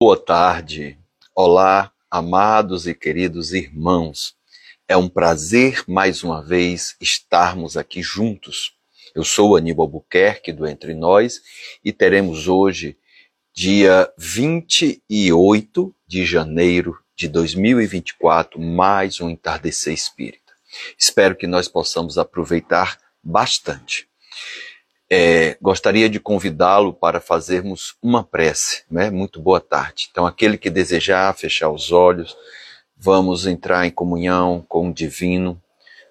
Boa tarde. Olá, amados e queridos irmãos. É um prazer mais uma vez estarmos aqui juntos. Eu sou Aníbal Buquerque do Entre Nós e teremos hoje, dia 28 de janeiro de 2024, mais um entardecer espírita. Espero que nós possamos aproveitar bastante é, gostaria de convidá-lo para fazermos uma prece, né? Muito boa tarde. Então, aquele que desejar fechar os olhos, vamos entrar em comunhão com o divino,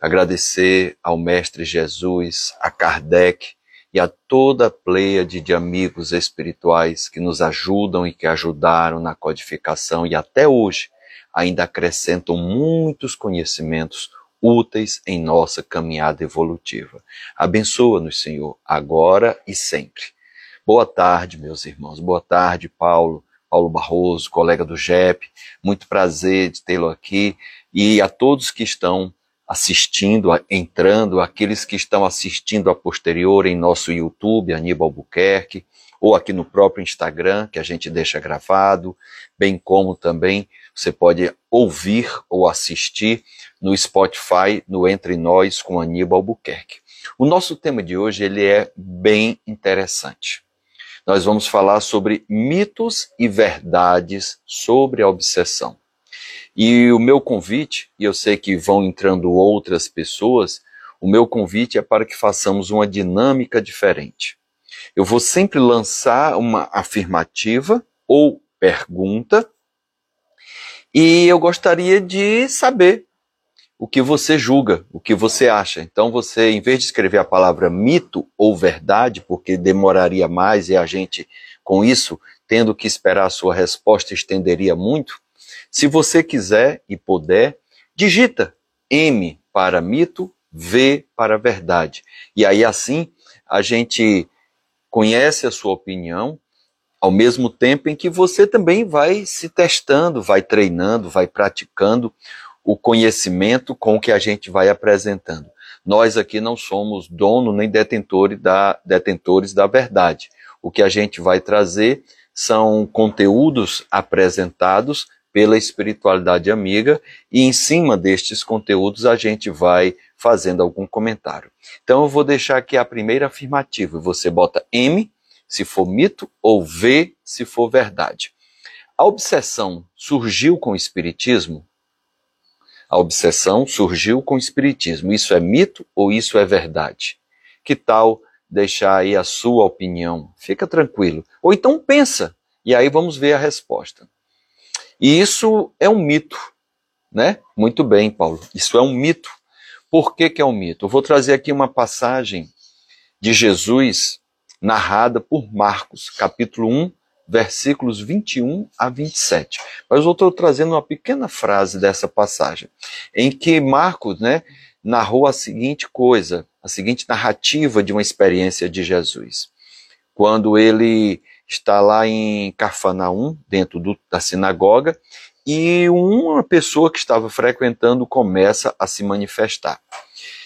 agradecer ao Mestre Jesus, a Kardec e a toda a pleiade de amigos espirituais que nos ajudam e que ajudaram na codificação e até hoje ainda acrescentam muitos conhecimentos úteis em nossa caminhada evolutiva. Abençoa-nos, Senhor, agora e sempre. Boa tarde, meus irmãos. Boa tarde, Paulo. Paulo Barroso, colega do JEP. Muito prazer de tê-lo aqui. E a todos que estão assistindo, entrando, aqueles que estão assistindo a posterior em nosso YouTube, Aníbal Buquerque, ou aqui no próprio Instagram, que a gente deixa gravado, bem como também você pode ouvir ou assistir no Spotify, no Entre Nós com Aníbal Albuquerque. O nosso tema de hoje ele é bem interessante. Nós vamos falar sobre mitos e verdades sobre a obsessão. E o meu convite, e eu sei que vão entrando outras pessoas, o meu convite é para que façamos uma dinâmica diferente. Eu vou sempre lançar uma afirmativa ou pergunta, e eu gostaria de saber o que você julga, o que você acha. Então você, em vez de escrever a palavra mito ou verdade, porque demoraria mais e a gente, com isso, tendo que esperar a sua resposta, estenderia muito, se você quiser e puder, digita M para mito, V para verdade. E aí assim a gente conhece a sua opinião, ao mesmo tempo em que você também vai se testando, vai treinando, vai praticando o conhecimento com o que a gente vai apresentando. Nós aqui não somos dono nem detentores da, detentores da verdade. O que a gente vai trazer são conteúdos apresentados pela espiritualidade amiga e em cima destes conteúdos a gente vai fazendo algum comentário. Então eu vou deixar aqui a primeira afirmativa. Você bota M se for mito ou V se for verdade. A obsessão surgiu com o espiritismo? A obsessão surgiu com o espiritismo. Isso é mito ou isso é verdade? Que tal deixar aí a sua opinião? Fica tranquilo. Ou então pensa, e aí vamos ver a resposta. E isso é um mito, né? Muito bem, Paulo. Isso é um mito. Por que, que é um mito? Eu vou trazer aqui uma passagem de Jesus narrada por Marcos, capítulo 1, versículos 21 a 27. Mas eu estou trazendo uma pequena frase dessa passagem, em que Marcos né, narrou a seguinte coisa, a seguinte narrativa de uma experiência de Jesus. Quando ele está lá em Cafarnaum, dentro do, da sinagoga, e uma pessoa que estava frequentando começa a se manifestar.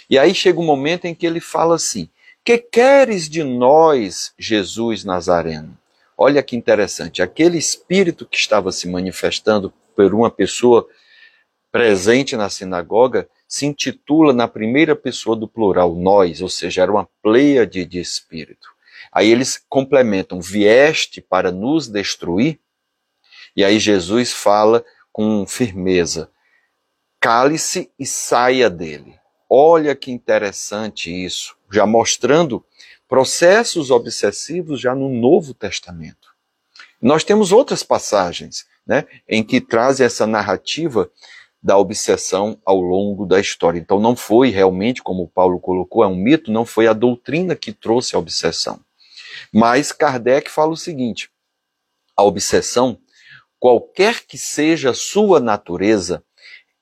E aí chega um momento em que ele fala assim: Que queres de nós, Jesus Nazareno? Olha que interessante, aquele espírito que estava se manifestando por uma pessoa presente na sinagoga se intitula na primeira pessoa do plural, nós, ou seja, era uma pleiade de espírito. Aí eles complementam, vieste para nos destruir? E aí Jesus fala com firmeza, cale-se e saia dele. Olha que interessante isso, já mostrando processos obsessivos já no Novo Testamento. Nós temos outras passagens né, em que traz essa narrativa da obsessão ao longo da história. Então não foi realmente, como Paulo colocou, é um mito, não foi a doutrina que trouxe a obsessão. Mas Kardec fala o seguinte: a obsessão, qualquer que seja a sua natureza,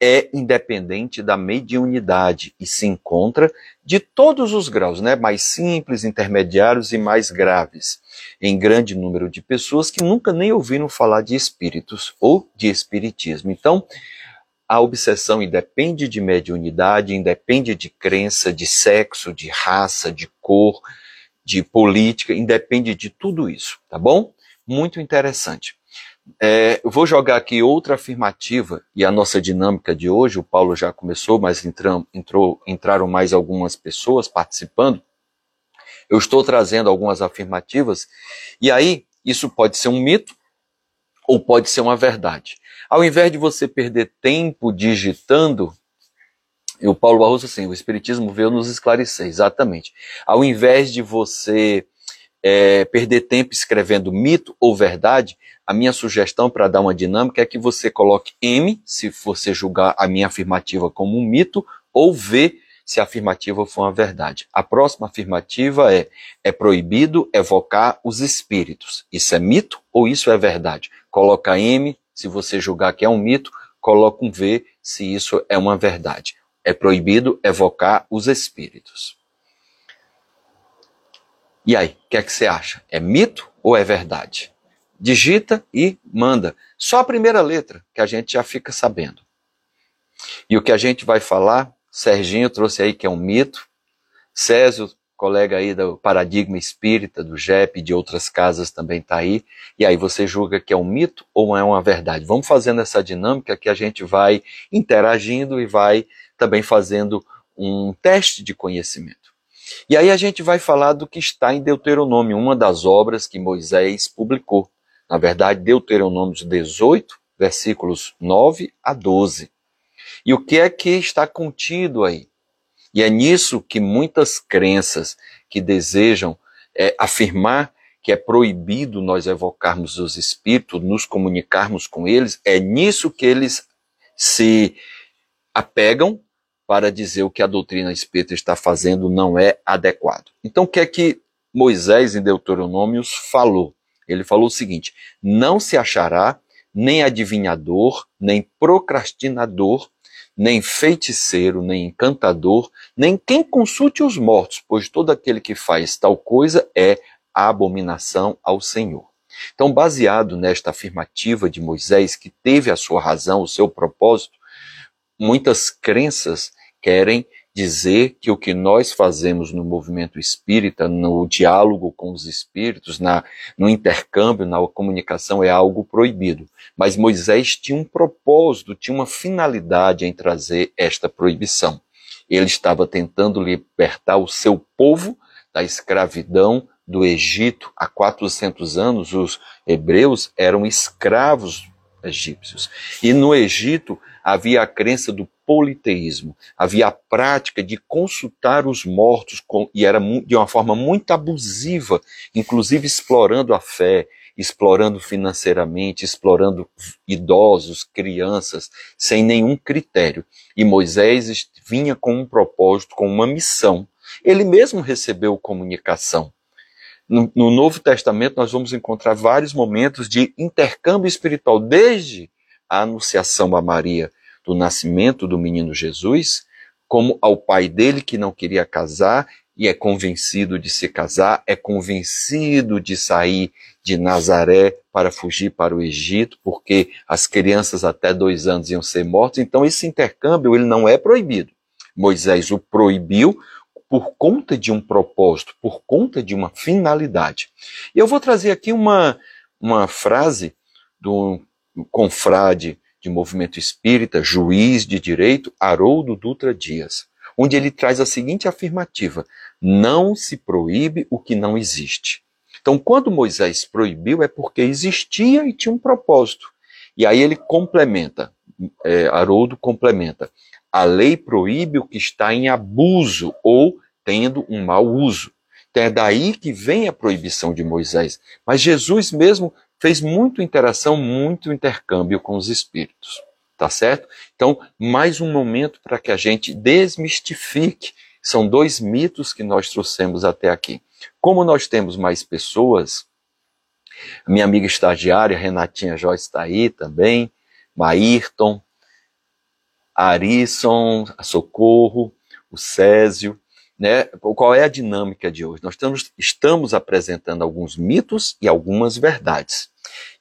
é independente da mediunidade e se encontra de todos os graus, né? mais simples, intermediários e mais graves, em grande número de pessoas que nunca nem ouviram falar de espíritos ou de espiritismo. Então, a obsessão independe de mediunidade, independe de crença, de sexo, de raça, de cor, de política, independe de tudo isso, tá bom? Muito interessante. É, eu vou jogar aqui outra afirmativa, e a nossa dinâmica de hoje, o Paulo já começou, mas entram, entrou, entraram mais algumas pessoas participando. Eu estou trazendo algumas afirmativas, e aí isso pode ser um mito ou pode ser uma verdade. Ao invés de você perder tempo digitando, e o Paulo Barroso assim, o Espiritismo veio nos esclarecer, exatamente. Ao invés de você é, perder tempo escrevendo mito ou verdade, a minha sugestão para dar uma dinâmica é que você coloque M, se você julgar a minha afirmativa como um mito, ou V, se a afirmativa for uma verdade. A próxima afirmativa é: é proibido evocar os espíritos. Isso é mito ou isso é verdade? Coloca M, se você julgar que é um mito, coloca um V, se isso é uma verdade. É proibido evocar os espíritos. E aí, o que é que você acha? É mito ou é verdade? Digita e manda. Só a primeira letra, que a gente já fica sabendo. E o que a gente vai falar, Serginho trouxe aí que é um mito. Césio, colega aí do Paradigma Espírita, do JEP, de outras casas também está aí. E aí você julga que é um mito ou é uma verdade? Vamos fazendo essa dinâmica que a gente vai interagindo e vai também fazendo um teste de conhecimento. E aí a gente vai falar do que está em Deuteronômio, uma das obras que Moisés publicou. Na verdade, Deuteronômio 18, versículos 9 a 12. E o que é que está contido aí? E é nisso que muitas crenças que desejam é, afirmar que é proibido nós evocarmos os espíritos, nos comunicarmos com eles, é nisso que eles se apegam para dizer o que a doutrina espírita está fazendo não é adequado. Então, o que é que Moisés, em Deuteronômios, falou? Ele falou o seguinte: não se achará nem adivinhador, nem procrastinador, nem feiticeiro, nem encantador, nem quem consulte os mortos, pois todo aquele que faz tal coisa é abominação ao Senhor. Então, baseado nesta afirmativa de Moisés, que teve a sua razão, o seu propósito, muitas crenças querem dizer que o que nós fazemos no movimento espírita, no diálogo com os espíritos, na, no intercâmbio, na comunicação, é algo proibido. Mas Moisés tinha um propósito, tinha uma finalidade em trazer esta proibição. Ele estava tentando libertar o seu povo da escravidão do Egito. Há 400 anos, os hebreus eram escravos egípcios. E no Egito havia a crença do politeísmo. Havia a prática de consultar os mortos, com, e era de uma forma muito abusiva, inclusive explorando a fé, explorando financeiramente, explorando idosos, crianças, sem nenhum critério. E Moisés vinha com um propósito, com uma missão. Ele mesmo recebeu comunicação. No, no Novo Testamento, nós vamos encontrar vários momentos de intercâmbio espiritual, desde a anunciação a Maria do nascimento do menino Jesus, como ao pai dele que não queria casar e é convencido de se casar, é convencido de sair de Nazaré para fugir para o Egito, porque as crianças até dois anos iam ser mortas. Então esse intercâmbio ele não é proibido. Moisés o proibiu por conta de um propósito, por conta de uma finalidade. E eu vou trazer aqui uma, uma frase do confrade de movimento espírita, juiz de direito, Haroldo Dutra Dias, onde ele traz a seguinte afirmativa: não se proíbe o que não existe. Então, quando Moisés proibiu, é porque existia e tinha um propósito. E aí ele complementa, é, Haroldo complementa: a lei proíbe o que está em abuso ou tendo um mau uso. Então é daí que vem a proibição de Moisés. Mas Jesus mesmo fez muita interação, muito intercâmbio com os espíritos. Tá certo? Então, mais um momento para que a gente desmistifique. São dois mitos que nós trouxemos até aqui. Como nós temos mais pessoas, minha amiga estagiária, Renatinha Joyce está aí também, Maírton, Arisson, Socorro, o Césio, né? Qual é a dinâmica de hoje? Nós estamos, estamos apresentando alguns mitos e algumas verdades.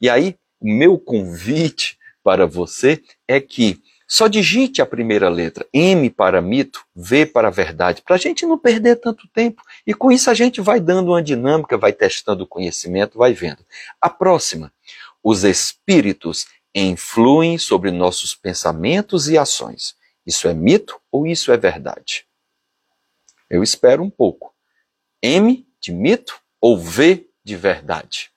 E aí, o meu convite para você é que só digite a primeira letra, M para mito, V para verdade, para a gente não perder tanto tempo. E com isso a gente vai dando uma dinâmica, vai testando o conhecimento, vai vendo. A próxima, os espíritos influem sobre nossos pensamentos e ações. Isso é mito ou isso é verdade? Eu espero um pouco. M de mito ou V de verdade?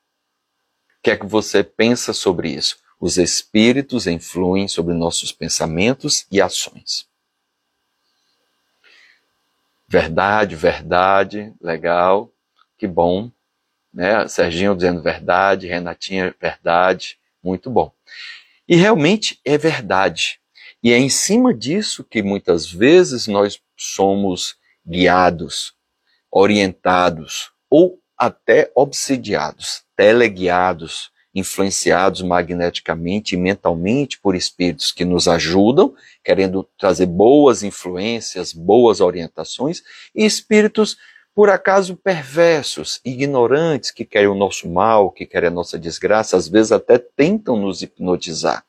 O que é que você pensa sobre isso? Os espíritos influem sobre nossos pensamentos e ações. Verdade, verdade, legal, que bom. Né? Serginho dizendo verdade, Renatinha, verdade, muito bom. E realmente é verdade. E é em cima disso que muitas vezes nós somos guiados, orientados ou até obsidiados, teleguiados, influenciados magneticamente e mentalmente por espíritos que nos ajudam, querendo trazer boas influências, boas orientações, e espíritos por acaso perversos, ignorantes, que querem o nosso mal, que querem a nossa desgraça, às vezes até tentam nos hipnotizar.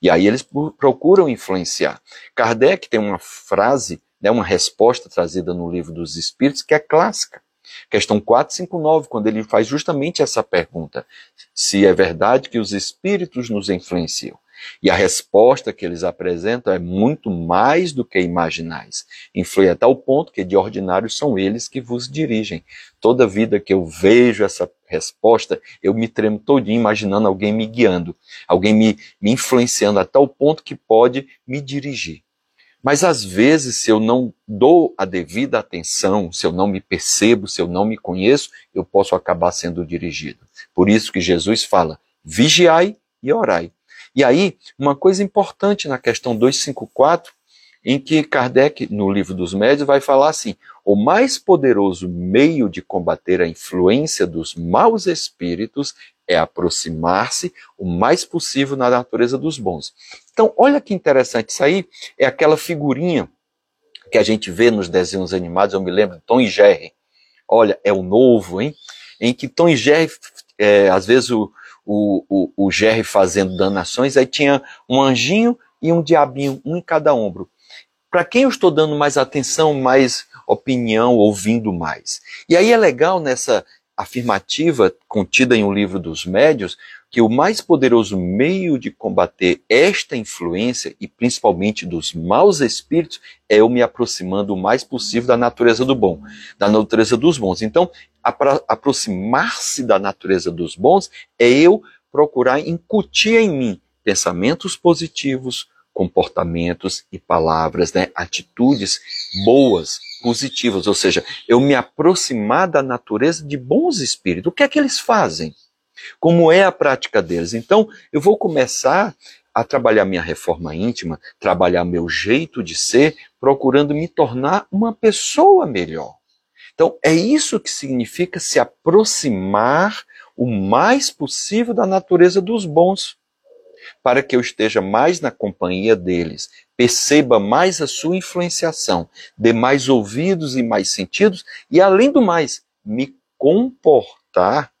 E aí eles procuram influenciar. Kardec tem uma frase, né, uma resposta trazida no livro dos Espíritos, que é clássica. Questão 459, quando ele faz justamente essa pergunta: se é verdade que os espíritos nos influenciam. E a resposta que eles apresentam é muito mais do que imaginais. Influi a tal ponto que de ordinário são eles que vos dirigem. Toda vida que eu vejo essa resposta, eu me tremo todinho imaginando alguém me guiando, alguém me, me influenciando a tal ponto que pode me dirigir. Mas às vezes, se eu não dou a devida atenção, se eu não me percebo, se eu não me conheço, eu posso acabar sendo dirigido. Por isso que Jesus fala: vigiai e orai. E aí, uma coisa importante na questão 254, em que Kardec, no livro dos médios, vai falar assim: o mais poderoso meio de combater a influência dos maus espíritos é aproximar-se o mais possível na natureza dos bons. Então, olha que interessante, isso aí é aquela figurinha que a gente vê nos desenhos animados, eu me lembro, Tom e Jerry. Olha, é o novo, hein? Em que Tom e Jerry, é, às vezes o, o, o, o Jerry fazendo danações, aí tinha um anjinho e um diabinho, um em cada ombro. Para quem eu estou dando mais atenção, mais opinião, ouvindo mais? E aí é legal nessa afirmativa contida em um livro dos médios que o mais poderoso meio de combater esta influência e principalmente dos maus espíritos é eu me aproximando o mais possível da natureza do bom, da natureza dos bons. Então, aproximar-se da natureza dos bons é eu procurar incutir em mim pensamentos positivos, comportamentos e palavras, né, atitudes boas, positivas, ou seja, eu me aproximar da natureza de bons espíritos. O que é que eles fazem? Como é a prática deles? Então, eu vou começar a trabalhar minha reforma íntima, trabalhar meu jeito de ser, procurando me tornar uma pessoa melhor. Então, é isso que significa se aproximar o mais possível da natureza dos bons, para que eu esteja mais na companhia deles, perceba mais a sua influenciação, dê mais ouvidos e mais sentidos, e além do mais, me comportar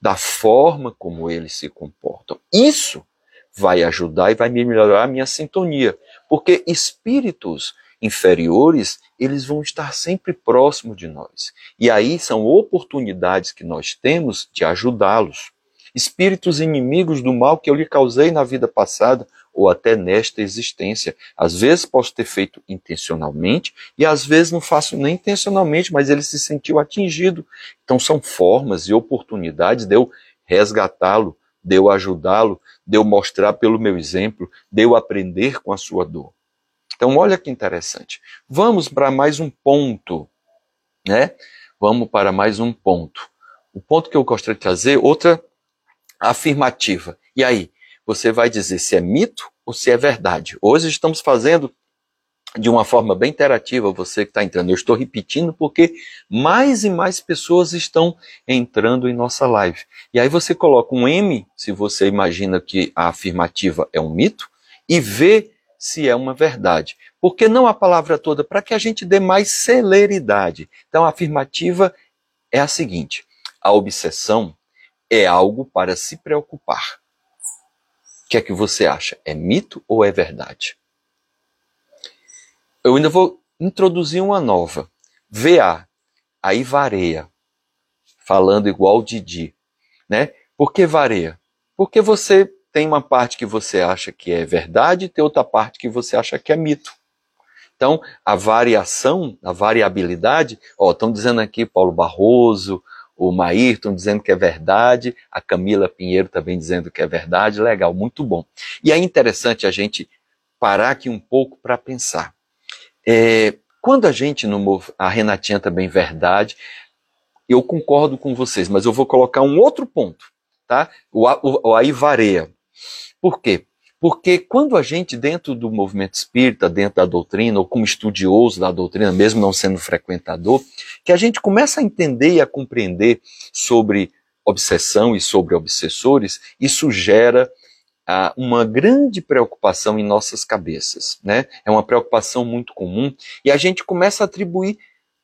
da forma como eles se comportam. Isso vai ajudar e vai melhorar a minha sintonia, porque espíritos inferiores, eles vão estar sempre próximos de nós. E aí são oportunidades que nós temos de ajudá-los. Espíritos inimigos do mal que eu lhe causei na vida passada ou até nesta existência. Às vezes posso ter feito intencionalmente e às vezes não faço nem intencionalmente, mas ele se sentiu atingido. Então são formas e oportunidades de eu resgatá-lo, de eu ajudá-lo, de eu mostrar pelo meu exemplo, de eu aprender com a sua dor. Então, olha que interessante. Vamos para mais um ponto, né? Vamos para mais um ponto. O ponto que eu gostaria de trazer, outra afirmativa. E aí, você vai dizer se é mito ou se é verdade. Hoje estamos fazendo de uma forma bem interativa, você que está entrando. Eu estou repetindo porque mais e mais pessoas estão entrando em nossa live. E aí você coloca um M, se você imagina que a afirmativa é um mito, e V se é uma verdade. Por que não a palavra toda? Para que a gente dê mais celeridade. Então, a afirmativa é a seguinte: a obsessão é algo para se preocupar. O que é que você acha? É mito ou é verdade? Eu ainda vou introduzir uma nova. VA, aí vareia, falando igual Didi, né? Por que vareia? Porque você tem uma parte que você acha que é verdade e tem outra parte que você acha que é mito. Então, a variação, a variabilidade, ó, estão dizendo aqui Paulo Barroso, o Maír estão dizendo que é verdade, a Camila Pinheiro também dizendo que é verdade, legal, muito bom. E é interessante a gente parar aqui um pouco para pensar. É, quando a gente no a Renatinha também verdade, eu concordo com vocês, mas eu vou colocar um outro ponto, tá? O, o, o aí varia. Por quê? Porque quando a gente, dentro do movimento espírita, dentro da doutrina, ou como estudioso da doutrina, mesmo não sendo frequentador, que a gente começa a entender e a compreender sobre obsessão e sobre obsessores, isso gera ah, uma grande preocupação em nossas cabeças. Né? É uma preocupação muito comum e a gente começa a atribuir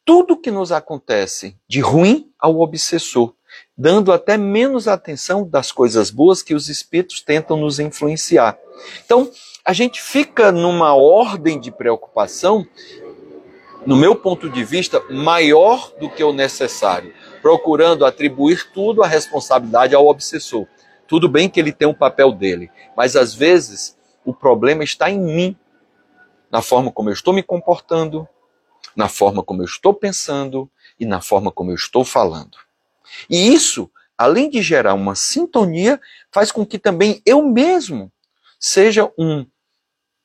tudo que nos acontece de ruim ao obsessor dando até menos atenção das coisas boas que os espíritos tentam nos influenciar. Então, a gente fica numa ordem de preocupação, no meu ponto de vista, maior do que o necessário, procurando atribuir tudo a responsabilidade ao obsessor. Tudo bem que ele tem um papel dele, mas às vezes o problema está em mim, na forma como eu estou me comportando, na forma como eu estou pensando e na forma como eu estou falando. E isso, além de gerar uma sintonia, faz com que também eu mesmo seja um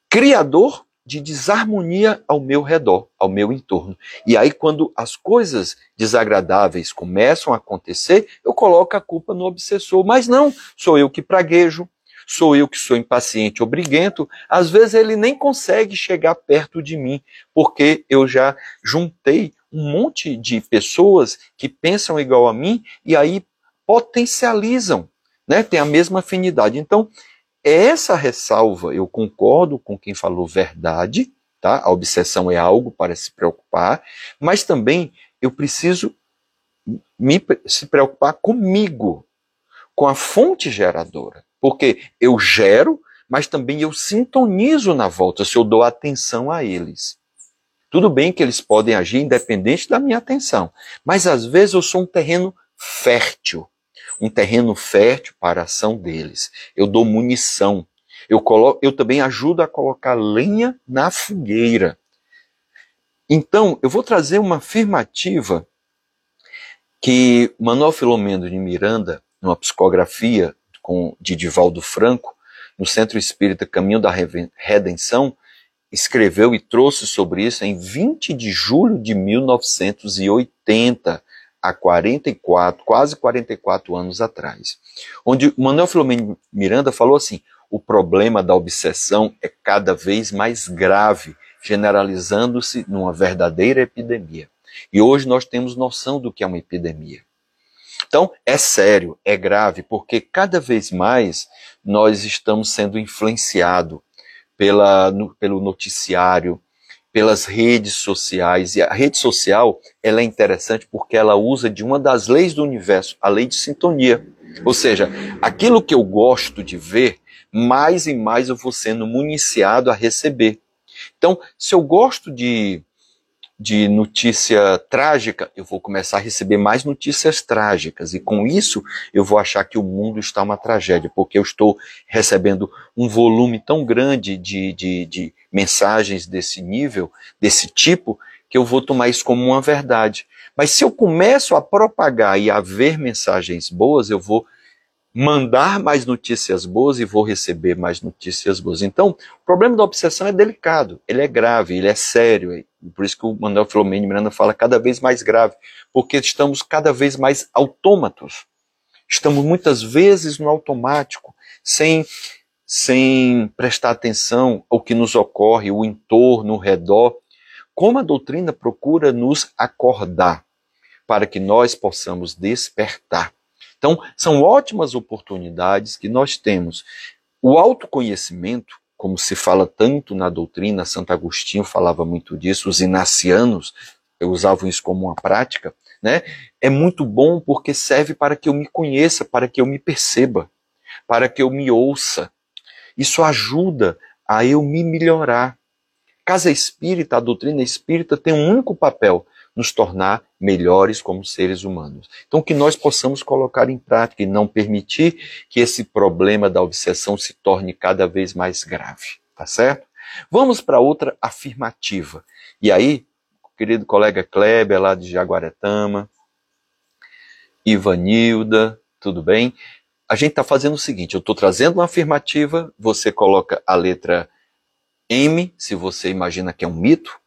criador de desarmonia ao meu redor, ao meu entorno. E aí, quando as coisas desagradáveis começam a acontecer, eu coloco a culpa no obsessor. Mas não, sou eu que praguejo, sou eu que sou impaciente ou briguento. Às vezes ele nem consegue chegar perto de mim, porque eu já juntei um monte de pessoas que pensam igual a mim e aí potencializam, né? Tem a mesma afinidade. Então, essa ressalva, eu concordo com quem falou verdade, tá? A obsessão é algo para se preocupar, mas também eu preciso me se preocupar comigo, com a fonte geradora, porque eu gero, mas também eu sintonizo na volta se eu dou atenção a eles. Tudo bem que eles podem agir independente da minha atenção, mas às vezes eu sou um terreno fértil, um terreno fértil para a ação deles. Eu dou munição. Eu, coloco, eu também ajudo a colocar lenha na fogueira. Então, eu vou trazer uma afirmativa que Manuel Filomeno de Miranda, numa psicografia com, de Divaldo Franco, no Centro Espírita Caminho da Redenção, escreveu e trouxe sobre isso em 20 de julho de 1980, há 44, quase 44 anos atrás. Onde Manuel Filomeno Miranda falou assim: o problema da obsessão é cada vez mais grave, generalizando-se numa verdadeira epidemia. E hoje nós temos noção do que é uma epidemia. Então, é sério, é grave, porque cada vez mais nós estamos sendo influenciados pela, no, pelo noticiário, pelas redes sociais. E a rede social ela é interessante porque ela usa de uma das leis do universo, a lei de sintonia. Ou seja, aquilo que eu gosto de ver, mais e mais eu vou sendo municiado a receber. Então, se eu gosto de de notícia trágica, eu vou começar a receber mais notícias trágicas. E com isso, eu vou achar que o mundo está uma tragédia, porque eu estou recebendo um volume tão grande de, de, de mensagens desse nível, desse tipo, que eu vou tomar isso como uma verdade. Mas se eu começo a propagar e a ver mensagens boas, eu vou mandar mais notícias boas e vou receber mais notícias boas. Então, o problema da obsessão é delicado, ele é grave, ele é sério. Por isso que o Manuel Filomeno Miranda fala cada vez mais grave, porque estamos cada vez mais autômatos. Estamos muitas vezes no automático, sem, sem prestar atenção ao que nos ocorre, o entorno, o redor. Como a doutrina procura nos acordar para que nós possamos despertar. Então, são ótimas oportunidades que nós temos. O autoconhecimento, como se fala tanto na doutrina, Santo Agostinho falava muito disso, os inacianos usavam isso como uma prática, né? É muito bom porque serve para que eu me conheça, para que eu me perceba, para que eu me ouça. Isso ajuda a eu me melhorar. Casa espírita, a doutrina espírita tem um único papel: nos tornar melhores como seres humanos. Então, que nós possamos colocar em prática e não permitir que esse problema da obsessão se torne cada vez mais grave, tá certo? Vamos para outra afirmativa. E aí, querido colega Kleber, lá de Jaguaretama, Ivanilda, tudo bem? A gente está fazendo o seguinte: eu estou trazendo uma afirmativa, você coloca a letra M, se você imagina que é um mito,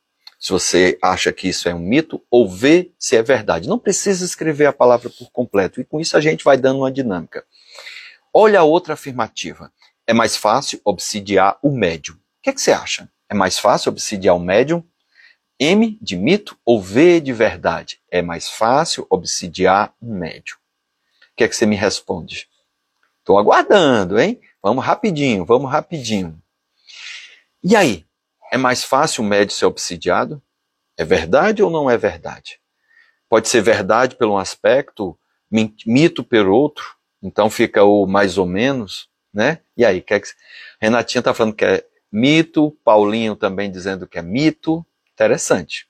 se você acha que isso é um mito, ou V, se é verdade. Não precisa escrever a palavra por completo, e com isso a gente vai dando uma dinâmica. Olha a outra afirmativa. É mais fácil obsidiar o médium. O que, é que você acha? É mais fácil obsidiar o médium? M de mito ou V de verdade? É mais fácil obsidiar um médium. O que é que você me responde? Estou aguardando, hein? Vamos rapidinho, vamos rapidinho. E aí? É mais fácil o médium ser obsidiado? É verdade ou não é verdade? Pode ser verdade pelo um aspecto, mito pelo outro, então fica o mais ou menos, né? E aí, que que... Renatinha está falando que é mito, Paulinho também dizendo que é mito. Interessante.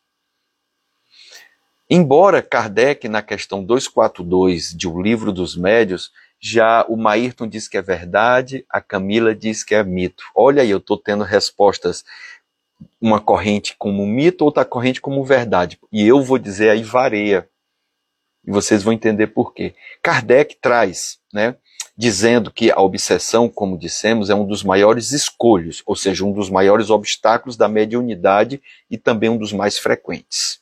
Embora Kardec, na questão 242 de O Livro dos Médios, já o Maírton diz que é verdade, a Camila diz que é mito. Olha aí, eu estou tendo respostas uma corrente como mito, outra corrente como verdade. E eu vou dizer aí vareia. E vocês vão entender por quê. Kardec traz, né, dizendo que a obsessão, como dissemos, é um dos maiores escolhos, ou seja, um dos maiores obstáculos da mediunidade e também um dos mais frequentes.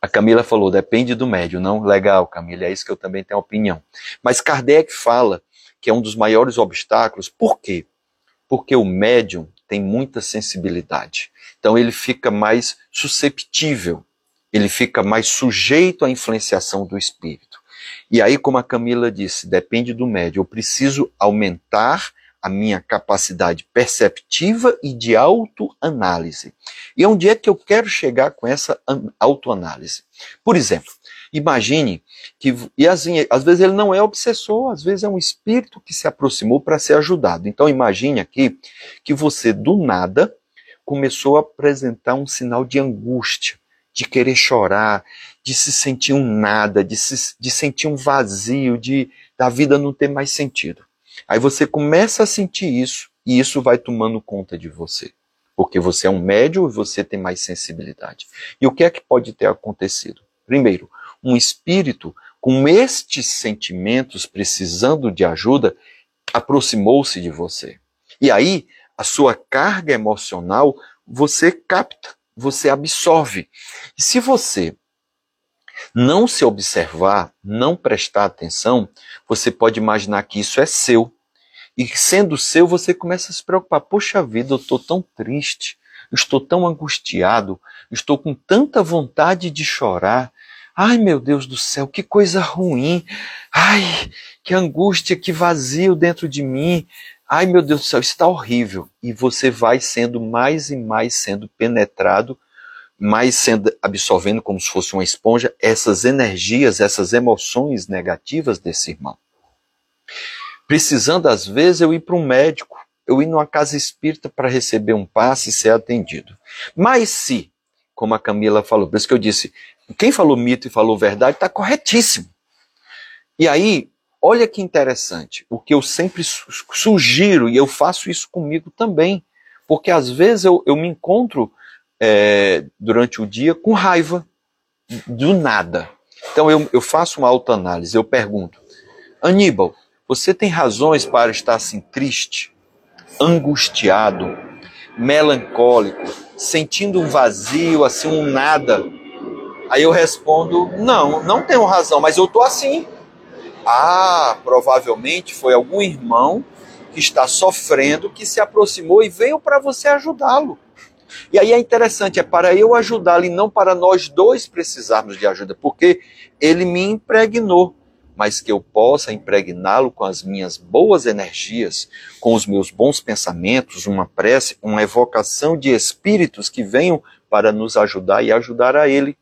A Camila falou, depende do médium. Não, legal, Camila, é isso que eu também tenho opinião. Mas Kardec fala que é um dos maiores obstáculos, por quê? Porque o médium tem muita sensibilidade. Então ele fica mais susceptível, ele fica mais sujeito à influenciação do espírito. E aí, como a Camila disse, depende do médium. Eu preciso aumentar a minha capacidade perceptiva e de autoanálise. E onde é que eu quero chegar com essa autoanálise? Por exemplo, imagine que, e assim, às vezes ele não é obsessor, às vezes é um espírito que se aproximou para ser ajudado. Então imagine aqui que você do nada começou a apresentar um sinal de angústia, de querer chorar, de se sentir um nada, de, se, de sentir um vazio, de da vida não ter mais sentido. Aí você começa a sentir isso e isso vai tomando conta de você. Porque você é um médio e você tem mais sensibilidade. E o que é que pode ter acontecido? Primeiro, um espírito com estes sentimentos precisando de ajuda aproximou-se de você. E aí, a sua carga emocional você capta, você absorve. E se você não se observar, não prestar atenção, você pode imaginar que isso é seu. E sendo seu, você começa a se preocupar. Poxa vida, eu estou tão triste, estou tão angustiado, estou com tanta vontade de chorar. Ai, meu Deus do céu, que coisa ruim. Ai, que angústia, que vazio dentro de mim. Ai, meu Deus do céu, está horrível. E você vai sendo mais e mais sendo penetrado mais sendo absorvendo como se fosse uma esponja essas energias, essas emoções negativas desse irmão. Precisando, às vezes, eu ir para um médico, eu ir numa casa espírita para receber um passe e ser atendido. Mas se, como a Camila falou, por isso que eu disse, quem falou mito e falou verdade está corretíssimo. E aí, olha que interessante, o que eu sempre sugiro, e eu faço isso comigo também, porque às vezes eu, eu me encontro é, durante o dia com raiva do nada. Então eu, eu faço uma autoanálise, eu pergunto, Aníbal, você tem razões para estar assim triste, angustiado, melancólico, sentindo um vazio, assim, um nada? Aí eu respondo, não, não tenho razão, mas eu estou assim. Ah, provavelmente foi algum irmão que está sofrendo, que se aproximou e veio para você ajudá-lo. E aí é interessante, é para eu ajudá-lo e não para nós dois precisarmos de ajuda, porque ele me impregnou, mas que eu possa impregná-lo com as minhas boas energias, com os meus bons pensamentos, uma prece, uma evocação de espíritos que venham para nos ajudar e ajudar a ele.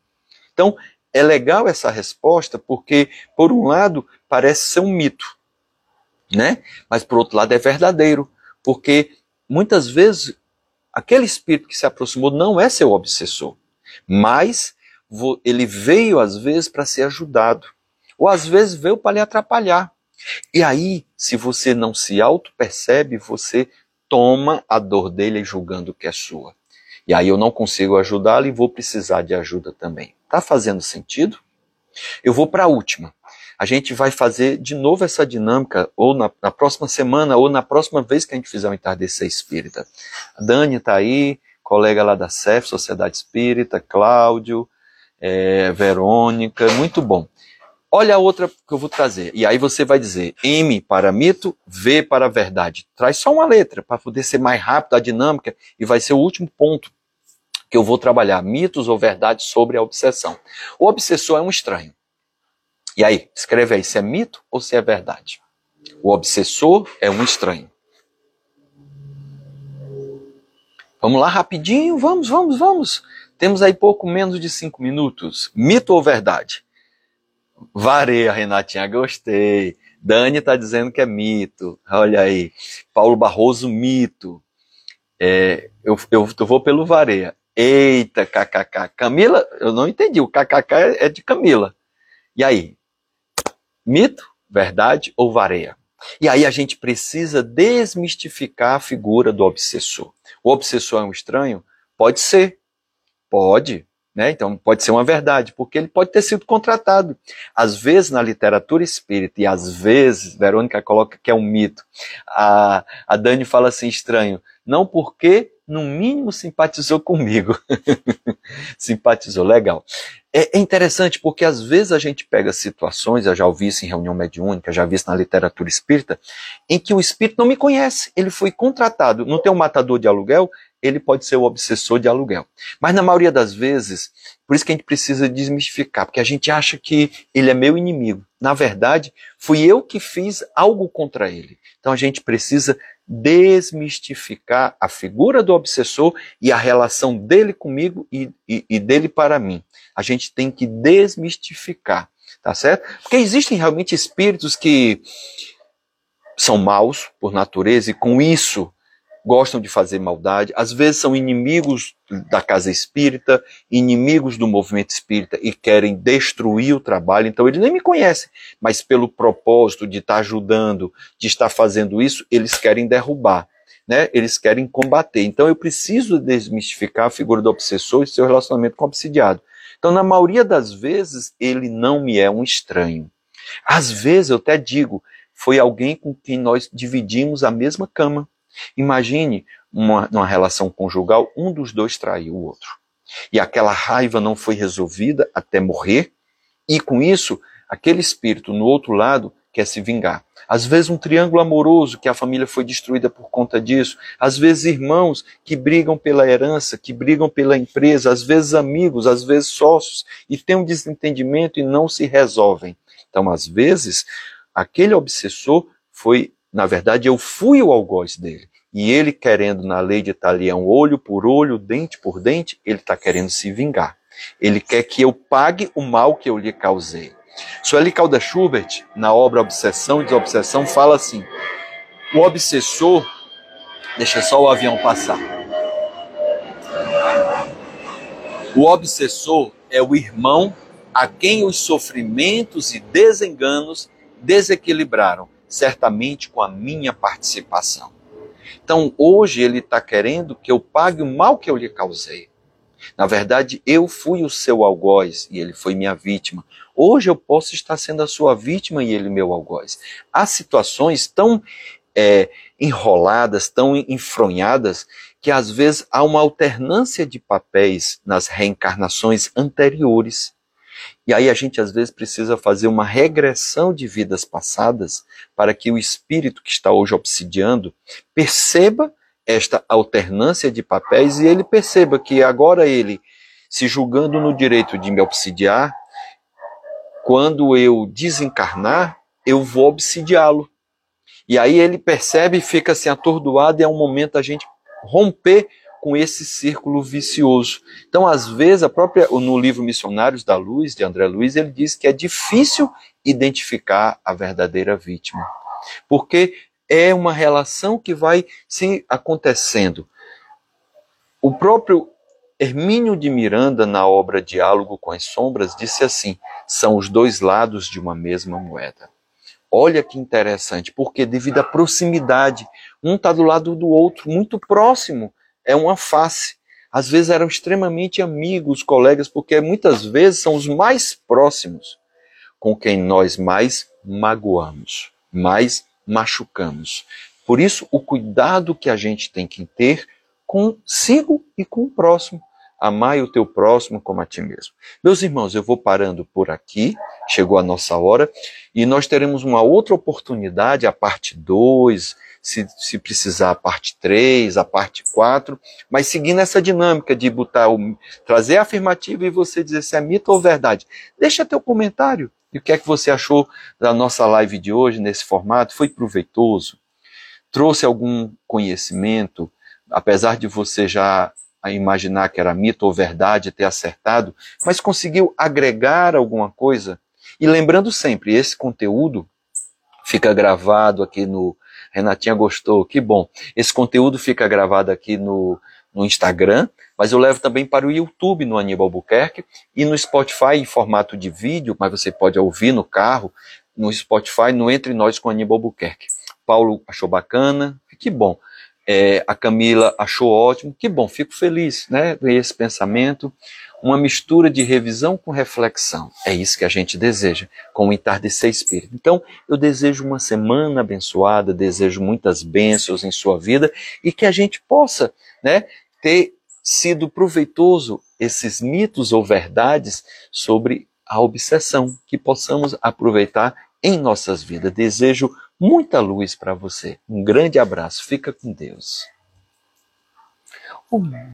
Então, é legal essa resposta, porque, por um lado, parece ser um mito, né? Mas, por outro lado, é verdadeiro, porque muitas vezes aquele espírito que se aproximou não é seu obsessor, mas ele veio às vezes para ser ajudado, ou às vezes veio para lhe atrapalhar. E aí, se você não se auto-percebe, você toma a dor dele julgando que é sua. E aí eu não consigo ajudá-lo e vou precisar de ajuda também. Tá fazendo sentido? Eu vou para a última. A gente vai fazer de novo essa dinâmica, ou na, na, próxima semana, ou na próxima vez que a gente fizer o um entardecer espírita. A Dani está aí, colega lá da CEF, Sociedade Espírita, Cláudio, é, Verônica, muito bom. Olha a outra que eu vou trazer. E aí você vai dizer M para mito, V para verdade. Traz só uma letra para poder ser mais rápido a dinâmica e vai ser o último ponto que eu vou trabalhar mitos ou verdades sobre a obsessão. O obsessor é um estranho. E aí, escreve aí se é mito ou se é verdade. O obsessor é um estranho. Vamos lá rapidinho, vamos, vamos, vamos. Temos aí pouco menos de cinco minutos. Mito ou verdade? Vareia, Renatinha, gostei. Dani está dizendo que é mito. Olha aí. Paulo Barroso, mito. É, eu, eu, eu vou pelo Vareia. Eita, kkk. Camila, eu não entendi. O kkk é de Camila. E aí? Mito, verdade ou vareia? E aí a gente precisa desmistificar a figura do obsessor. O obsessor é um estranho? Pode ser. Pode. Né? Então pode ser uma verdade, porque ele pode ter sido contratado. Às vezes na literatura espírita, e às vezes, Verônica coloca que é um mito. A, a Dani fala assim, estranho, não porque no mínimo simpatizou comigo. simpatizou, legal. É, é, interessante porque às vezes a gente pega situações, eu já ouvi isso em reunião mediúnica, já vi isso na literatura espírita, em que o espírito não me conhece, ele foi contratado, não tem um matador de aluguel, ele pode ser o obsessor de aluguel. Mas na maioria das vezes, por isso que a gente precisa desmistificar, porque a gente acha que ele é meu inimigo. Na verdade, fui eu que fiz algo contra ele. Então a gente precisa desmistificar a figura do obsessor e a relação dele comigo e, e, e dele para mim. A gente tem que desmistificar, tá certo? Porque existem realmente espíritos que são maus por natureza e com isso gostam de fazer maldade, às vezes são inimigos da casa espírita, inimigos do movimento espírita e querem destruir o trabalho. Então eles nem me conhecem, mas pelo propósito de estar ajudando, de estar fazendo isso, eles querem derrubar. Né? Eles querem combater. Então eu preciso desmistificar a figura do obsessor e seu relacionamento com o obsidiado. Então, na maioria das vezes, ele não me é um estranho. Às vezes, eu até digo, foi alguém com quem nós dividimos a mesma cama. Imagine uma, uma relação conjugal, um dos dois traiu o outro. E aquela raiva não foi resolvida até morrer, e com isso, aquele espírito no outro lado quer se vingar. Às vezes um triângulo amoroso que a família foi destruída por conta disso, às vezes irmãos que brigam pela herança, que brigam pela empresa, às vezes amigos, às vezes sócios e tem um desentendimento e não se resolvem. Então, às vezes, aquele obsessor foi na verdade, eu fui o algoz dele. E ele querendo, na lei de Italião, olho por olho, dente por dente, ele está querendo se vingar. Ele quer que eu pague o mal que eu lhe causei. Sueli Calda Schubert, na obra Obsessão e Desobsessão, fala assim: o obsessor, deixa só o avião passar. O obsessor é o irmão a quem os sofrimentos e desenganos desequilibraram certamente com a minha participação. Então, hoje ele está querendo que eu pague o mal que eu lhe causei. Na verdade, eu fui o seu algoz e ele foi minha vítima. Hoje eu posso estar sendo a sua vítima e ele meu algoz. Há situações tão é, enroladas, tão enfronhadas, que às vezes há uma alternância de papéis nas reencarnações anteriores. E aí a gente às vezes precisa fazer uma regressão de vidas passadas para que o espírito que está hoje obsidiando perceba esta alternância de papéis e ele perceba que agora ele, se julgando no direito de me obsidiar, quando eu desencarnar, eu vou obsidiá-lo. E aí ele percebe e fica assim atordoado e é um momento a gente romper com esse círculo vicioso. Então, às vezes, a própria no livro Missionários da Luz de André Luiz, ele diz que é difícil identificar a verdadeira vítima, porque é uma relação que vai se acontecendo. O próprio Hermínio de Miranda, na obra Diálogo com as Sombras, disse assim: são os dois lados de uma mesma moeda. Olha que interessante, porque devido à proximidade, um está do lado do outro, muito próximo, é uma face. Às vezes eram extremamente amigos, colegas, porque muitas vezes são os mais próximos com quem nós mais magoamos, mais machucamos. Por isso, o cuidado que a gente tem que ter consigo e com o próximo. Amai o teu próximo como a ti mesmo. Meus irmãos, eu vou parando por aqui, chegou a nossa hora, e nós teremos uma outra oportunidade, a parte 2, se, se precisar a parte 3, a parte 4, mas seguindo essa dinâmica de botar o, trazer a afirmativa e você dizer se é mito ou verdade. Deixa teu comentário. E o que é que você achou da nossa live de hoje nesse formato? Foi proveitoso? Trouxe algum conhecimento? Apesar de você já a imaginar que era mito ou verdade, ter acertado, mas conseguiu agregar alguma coisa. E lembrando sempre, esse conteúdo fica gravado aqui no. Renatinha gostou, que bom. Esse conteúdo fica gravado aqui no, no Instagram, mas eu levo também para o YouTube no Aníbal Buquerque e no Spotify em formato de vídeo, mas você pode ouvir no carro, no Spotify, no Entre Nós com Aníbal Buquerque. Paulo achou bacana, que bom. É, a Camila achou ótimo, que bom, fico feliz, né? Esse pensamento, uma mistura de revisão com reflexão. É isso que a gente deseja, com o entardecer espírito. Então, eu desejo uma semana abençoada, desejo muitas bênçãos em sua vida e que a gente possa, né, ter sido proveitoso esses mitos ou verdades sobre a obsessão, que possamos aproveitar em nossas vidas. Desejo muita luz para você. Um grande abraço. Fica com Deus.